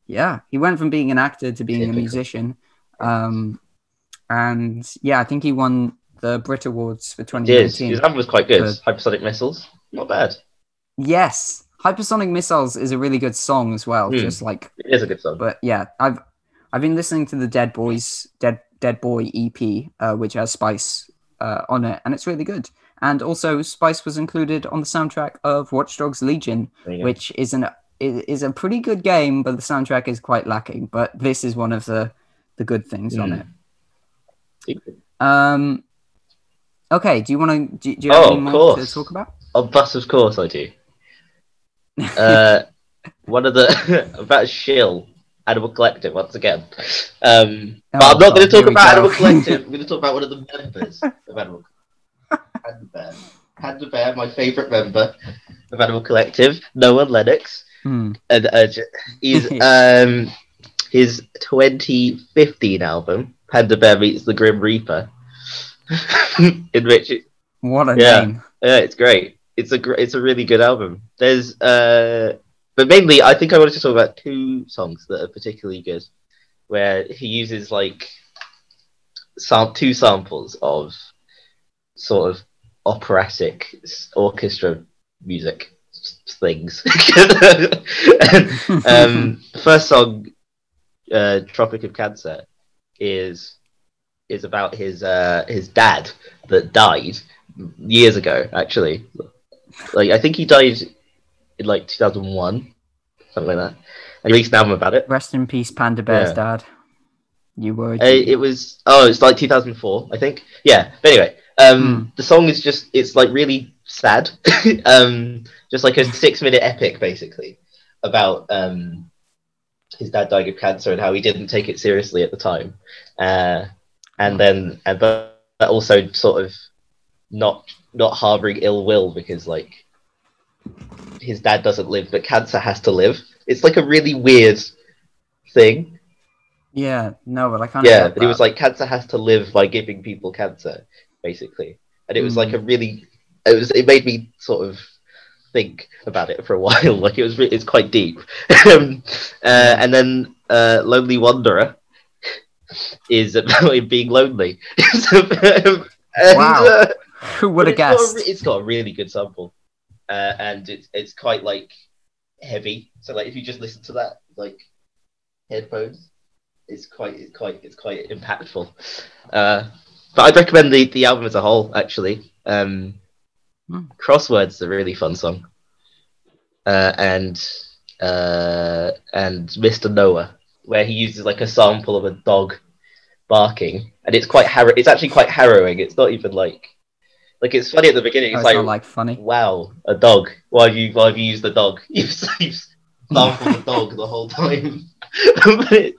Yeah, he went from being an actor to being a musician. Um, and yeah, I think he won the Brit Awards for Yes, 2019. his album was quite good. Good. Hypersonic Missiles, not bad. Yes, Hypersonic Missiles is a really good song as well. Hmm. Just like, It is a good song. but yeah, I've I've been listening to the Dead Boys Dead Dead Boy EP, uh, which has Spice uh, on it, and it's really good. And also, Spice was included on the soundtrack of Watch Dogs Legion, There you go. which is an is a pretty good game, but the soundtrack is quite lacking. But this is one of the the good things on Hmm. it. Um. Okay. Do you want to? Do, do you Oh, have any more to talk about? Oh, but of course I do. Uh, one of the about Shill Animal Collective once again. Um, but Oh, I'm not going to talk about go. Animal Collective. I'm going to talk about one of the members of Animal Panda Bear. Panda Bear, my favourite member of Animal Collective, Noah Lennox, Hmm. and uh, he's um his 2015 album, Panda Bear meets the Grim Reaper, in which it, What a Yeah. name! yeah, it's great. It's a gr- it's a really good album. There's uh, but mainly I think I wanted to talk about two songs that are particularly good, where he uses like sam- two samples of sort of operatic orchestra music things. um, first song, uh, "Tropic of Cancer," is is about his uh, his dad that died years ago. Actually, like I think he died in like 2001, something like that. He released an album about it. Rest in peace, Panda Bear's Yeah. dad. You were. Uh, it was oh, it's like 2004, I think. Yeah. But anyway, um, the song is just it's like really sad, um, just like a six minute epic basically about um his dad dying of cancer and how he didn't take it seriously at the time, uh, and then and but also sort of not not harboring ill will because like his dad doesn't live but cancer has to live. It's like a really weird thing. yeah. No, but I can't. Yeah, but it was like cancer has to live by giving people cancer, basically. And it was Hmm. like a really, it was it made me sort of think about it for a while. Like it was, re- it's quite deep. um, uh, and then uh, Lonely Wanderer is about being lonely. So, um, and, Wow. uh, Who would have it's got a guessed? it's got a really good sample, uh, and it's it's quite like heavy. So like if you just listen to that like headphones, it's quite it's quite it's quite impactful. Uh, but I'd recommend the the album as a whole. Actually, um, Hmm. Crosswords is a really fun song, uh, and uh, and Mr. Noah, where he uses like a sample of a dog barking, and it's quite harrow. It's actually quite harrowing. It's not even like like it's funny at the beginning. Oh, It's it's like, like funny. wow, a dog. Why have you why have you used the dog? You've, you've sampled the dog the whole time. but, it,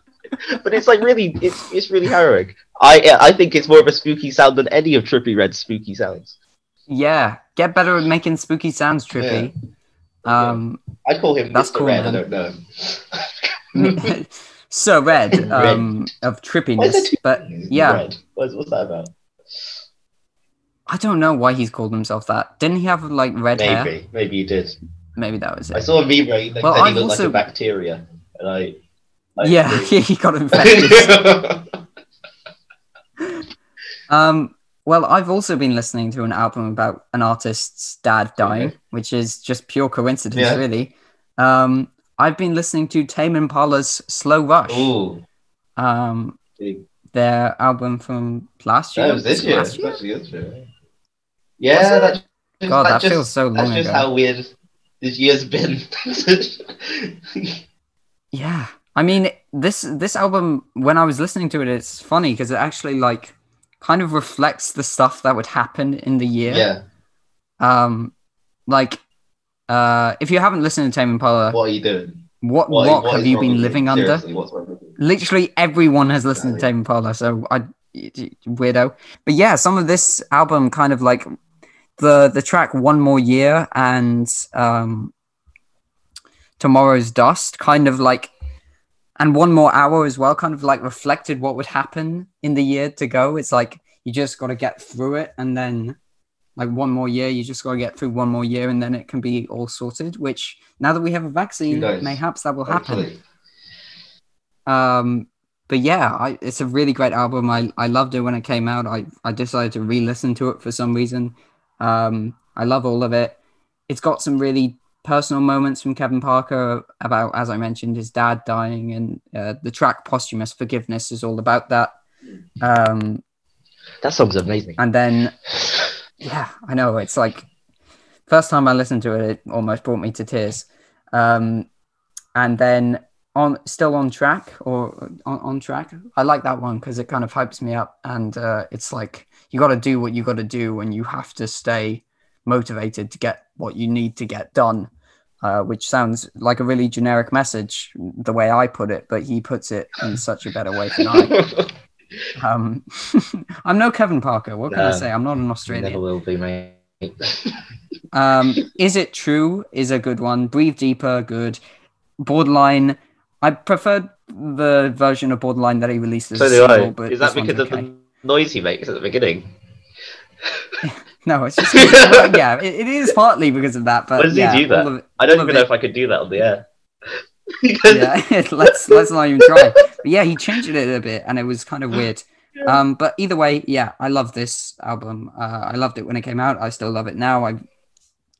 but it's like really it's it's really harrowing. I I think it's more of a spooky sound than any of Trippie Redd's spooky sounds. Yeah, get better at making spooky sounds, Trippy. Um, I call him That's Mr. cool, Red. I don't know so red, um, of Why trippiness, but yeah. Red. What's, what's that about? I don't know why he's called himself that. Didn't he have like red hair? Maybe, maybe you did. Maybe that was it. I saw a where he like, Well, he I've looked also- like a bacteria, and I. I yeah, he got infected. Um, well, I've also been listening to an album about an artist's dad dying, Okay. which is just pure coincidence, Yeah. really. Um, I've been listening to Tame Impala's Slow Rush, Ooh, um, their album from last year. that was this year. Last year? This year. Yeah, that. Just, God, that just, feels so long That's just ago. how weird this year's been. Yeah, I mean this this album. When I was listening to it, it's funny because it actually like kind of reflects the stuff that would happen in the year. yeah. Um, like, uh, if you haven't listened to Tame Impala, What are you doing? what What, rock what have you been living under? Seriously, what's wrong with you? Literally everyone has listened to Exactly. Tame Impala, so I weirdo. But yeah, some of this album kind of like the the track "One More Year" and um, "Tomorrow's Dust" kind of like, and "One More Hour" as well, kind of like reflected what would happen in the year to go. It's like you just got to get through it, and then like one more year. You just got to get through one more year, and then it can be all sorted. Which now that we have a vaccine, mayhaps that will happen. Um, but yeah, I, it's a really great album. I, I loved it when it came out. I, I decided to re-listen to it for some reason. Um, I love all of it. It's got some really personal moments from Kevin Parker about, as I mentioned, his dad dying, and uh, the track "Posthumous Forgiveness" is all about that. Um, That song's amazing. and then, yeah, I know it's like first time I listened to it, it almost brought me to tears. Um, and then on still on track or on, on track, I like that one because it kind of hypes me up, and uh, it's like you got to do what you got to do, and you have to stay motivated to get what you need to get done. Uh, which sounds like a really generic message, the way I put it, but he puts it in such a better way than I. Um, I'm no Kevin Parker. What can I say? I'm not an Australian. Never will be, mate. Um, is it true? Is a good one. Breathe deeper. Good. Borderline. I preferred the version of Borderline that he released as so a single, I. but Is that because of the noise he makes at the beginning? No, it's just well, yeah. It, it is partly because of that, but Why does he yeah, do that? it- I don't even know if I could do that on the air. Yeah, let's let's not even try. But yeah, he changed it a bit, and it was kind of weird. Um, but either way, yeah, I love this album. Uh, I loved it when it came out. I still love it now. I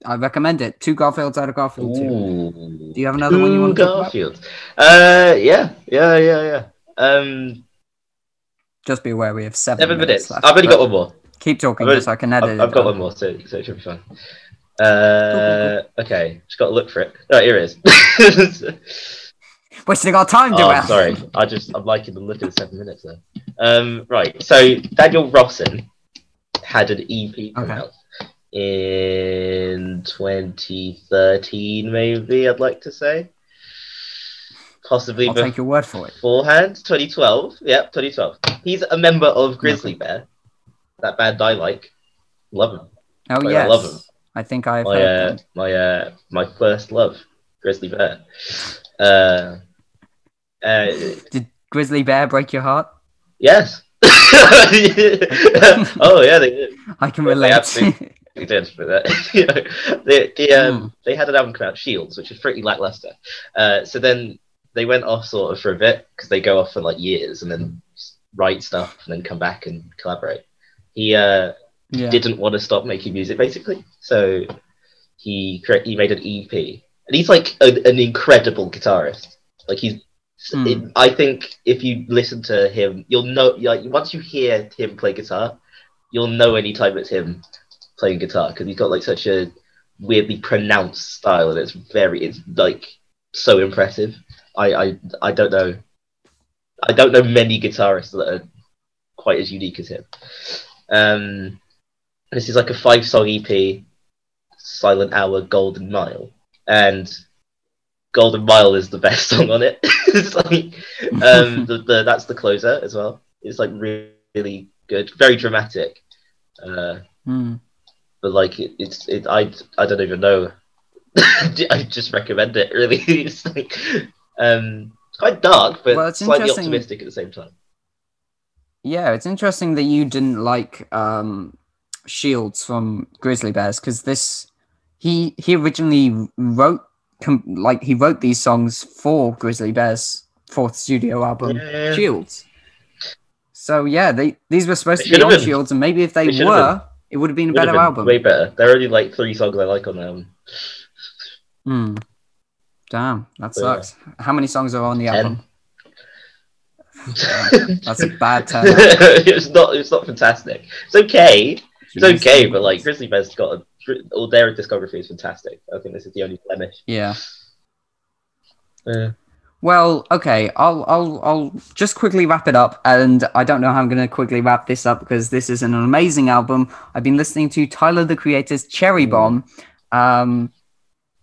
I recommend it. Two Garfields out of Garfield too. Do you have another one you want to talk about? Garfield. Uh, yeah, yeah, yeah, yeah. Um, Just be aware we have seven, seven minutes. left. I've only got one more. Keep talking just so I can edit I've, it. I've got one more, so, so it should be fine. Uh, okay, just got to look for it. Oh, here it is. Wasting our time, oh, Joel. I'm sorry. I just I'm liking the look of the seven minutes there. Um, right. So Daniel Rossen had an EP come Okay. out in 2013, maybe I'd like to say, possibly I'll take your word for it. beforehand. 2012. Yep, 2012. He's a member of Grizzly Bear, that band I like. Love him. Oh I yes, love 'em. I think I've my uh, them. my uh, my first love, Grizzly Bear. Uh, uh, Did Grizzly Bear break your heart? yes. oh yeah, they did. I can Well, they relate. absolutely- They did, but uh, you know, they they, um, Hmm. they had an album come out, Shields, which is pretty lackluster. Uh, so then they went off sort of for a bit because they go off for like years and then write stuff and then come back and collaborate. He uh, yeah. didn't want to stop making music basically so he cre- he made an ep and he's like a, an incredible guitarist like he's Hmm. it- i think if you listen to him you'll know like once you hear him play guitar you'll know anytime it's him playing guitar because he's got like such a weirdly pronounced style and it's very it's like so impressive i i, I don't know i don't know many guitarists that are quite as unique as him um this is like a five song EP, Silent Hour, Golden Mile, and Golden Mile is the best song on it. it's like um, the, the that's the closer as well. It's like really, really good, very dramatic. Uh, Hmm. but like it, it's it I I don't even know. I just recommend it. Really, it's like um, it's quite dark, but Well, it's slightly optimistic at the same time. Yeah, it's interesting that you didn't like um, Shields from Grizzly Bears because this he he originally wrote com- like he wrote these songs for Grizzly Bears' fourth studio album Yeah. Shields. So yeah, they these were supposed They to be on been. Shields, and maybe if they, were, it would have been a better album. Way better. There are only like three songs I like on the album. Damn, that So, yeah. sucks. How many songs are on the album? That's a bad turn. it's not. It's not fantastic. It's okay. It's okay, but like Grizzly Bear's got a, all their discography is fantastic. I think this is the only blemish. Yeah. Uh, Well, okay, I'll I'll I'll just quickly wrap it up, and I don't know how I'm gonna quickly wrap this up because this is an amazing album. I've been listening to Tyler the Creator's Cherry Mm. Bomb. Um,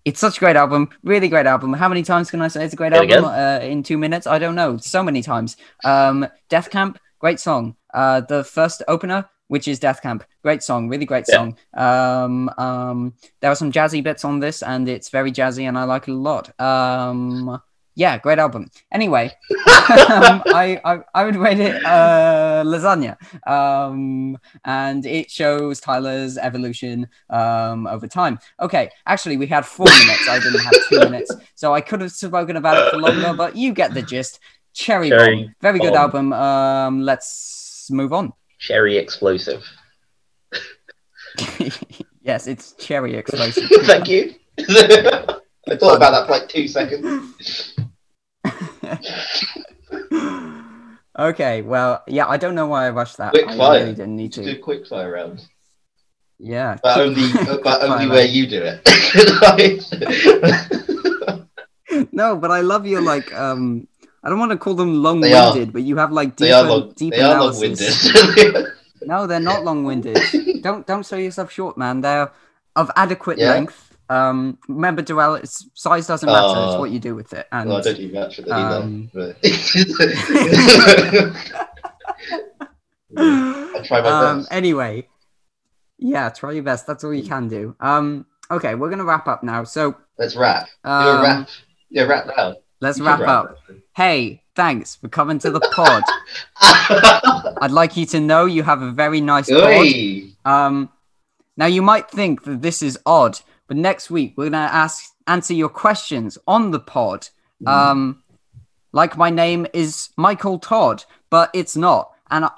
it's such a great album, really great album. How many times can I say it's a great album? Uh, in two minutes, I don't know. So many times. Um, Death Camp, great song. Uh, the first opener, which is Death Camp, great song, really great Yeah. song. Um, um, there are some jazzy bits on this, and it's very jazzy, and I like it a lot. Um. Yeah, great album. Anyway, um, I, I I would rate it uh, lasagna, um, and it shows Tyler's evolution um, over time. Okay, actually, we had four minutes. I didn't have two minutes, so I could have spoken about it for longer. But you get the gist. Cherry, Cherry Bomb, very good Bomb. album. Um, let's move on. Cherry explosive. yes, it's cherry explosive. Thank you. I thought about that for like two seconds. okay, well, yeah, I don't know why I rushed that. Quick I fire. really didn't need to. do quick fire rounds. Yeah, But only, but only where round. you do it. No, but I love your like. um I don't want to call them long-winded, but you have like they are long. deep They are analysis. long-winded. No, they're not long-winded. don't don't sell yourself short, man. They're of adequate Yeah. length. Um, remember, Joel, it's size doesn't matter. it's Oh. what you do with it. And well, I don't do much with it Um, either. But... I try my um, best. anyway, yeah, try your best. That's all you can do. Um, okay, we're gonna wrap up now. So, Let's wrap. Do a um, rap. Yeah, rap now. let's should wrap up. Hey, thanks for coming to the pod. I'd like you to know you have a very nice pod. Um, now you might think that this is odd, but next week we're gonna ask answer your questions on the pod. Um, like my name is Michael Todd, but it's not, and I,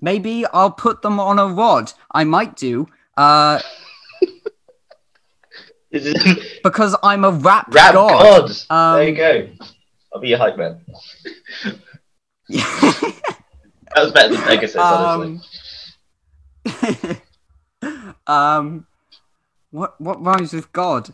maybe I'll put them on a rod. I might do, uh, because I'm a rap, rap god. god. Um, there you go. I'll be your hype man. That was better than Pegasus, honestly. um, um, what what rhymes with God?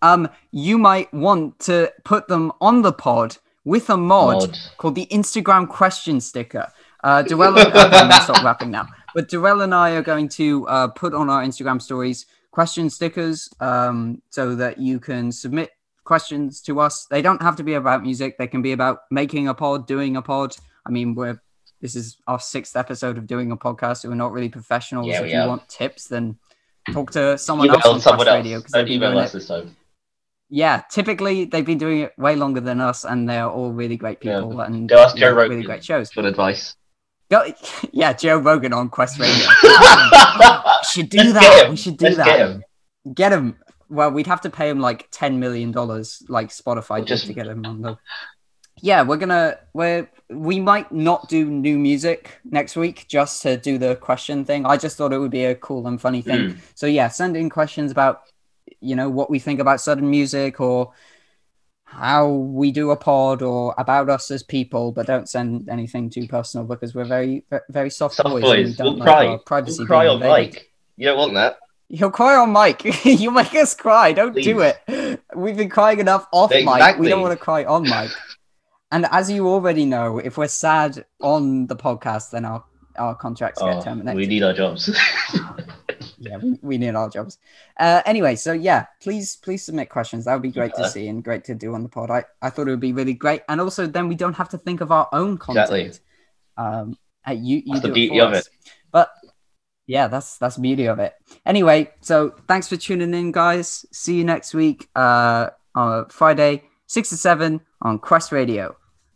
Um, you might want to put them on the pod with a mod, Mod. called the Instagram question sticker. Uh, D'rel, I'm gonna stop rapping now. But D'rel and I are going to uh, put on our Instagram stories question stickers, um, so that you can submit questions to us. They don't have to be about music. They can be about making a pod, doing a pod. I mean, we're this is our sixth episode of doing a podcast, so we're not really professionals. Yeah, if you are. want tips, then talk to someone Email else on someone else. Radio because they've been doing us it. this time. Yeah, typically they've been doing it way longer than us, and they're all really great Yeah. people and Go ask Joe Rogan. really great shows. For advice. Go, yeah, Joe Rogan on Quest Radio. we should do Let's that. We should do Let's that. get him. Get him. Well, we'd have to pay him like ten million dollars, like Spotify Well, just- to get him on the. Yeah, we're gonna we're we might not do new music next week just to do the question thing. I just thought it would be a cool and funny thing. Mm. So yeah, send in questions about you know what we think about sudden music or how we do a pod or about us as people, but don't send anything too personal because we're very very soft, Soft boys. and we boys. don't We'll like cry. our privacy We'll cry on invaded. mic. You don't want that. He'll cry on mic. you make us cry. Don't do it. We've been crying enough off mic. We don't want to cry on mic. And as you already know, if we're sad on the podcast, then our our contracts get Oh, terminated. we need our jobs. yeah, we, we need our jobs. Uh, anyway, so yeah, please please submit questions. That would be great to see and great to do on the pod. I, I thought it would be really great, and also then we don't have to think of our own content. Exactly. Um, uh, you you That's the beauty of us. But yeah, that's that's the beauty of it. Anyway, so thanks for tuning in, guys. See you next week, uh, on Friday, six to seven on Quest Radio.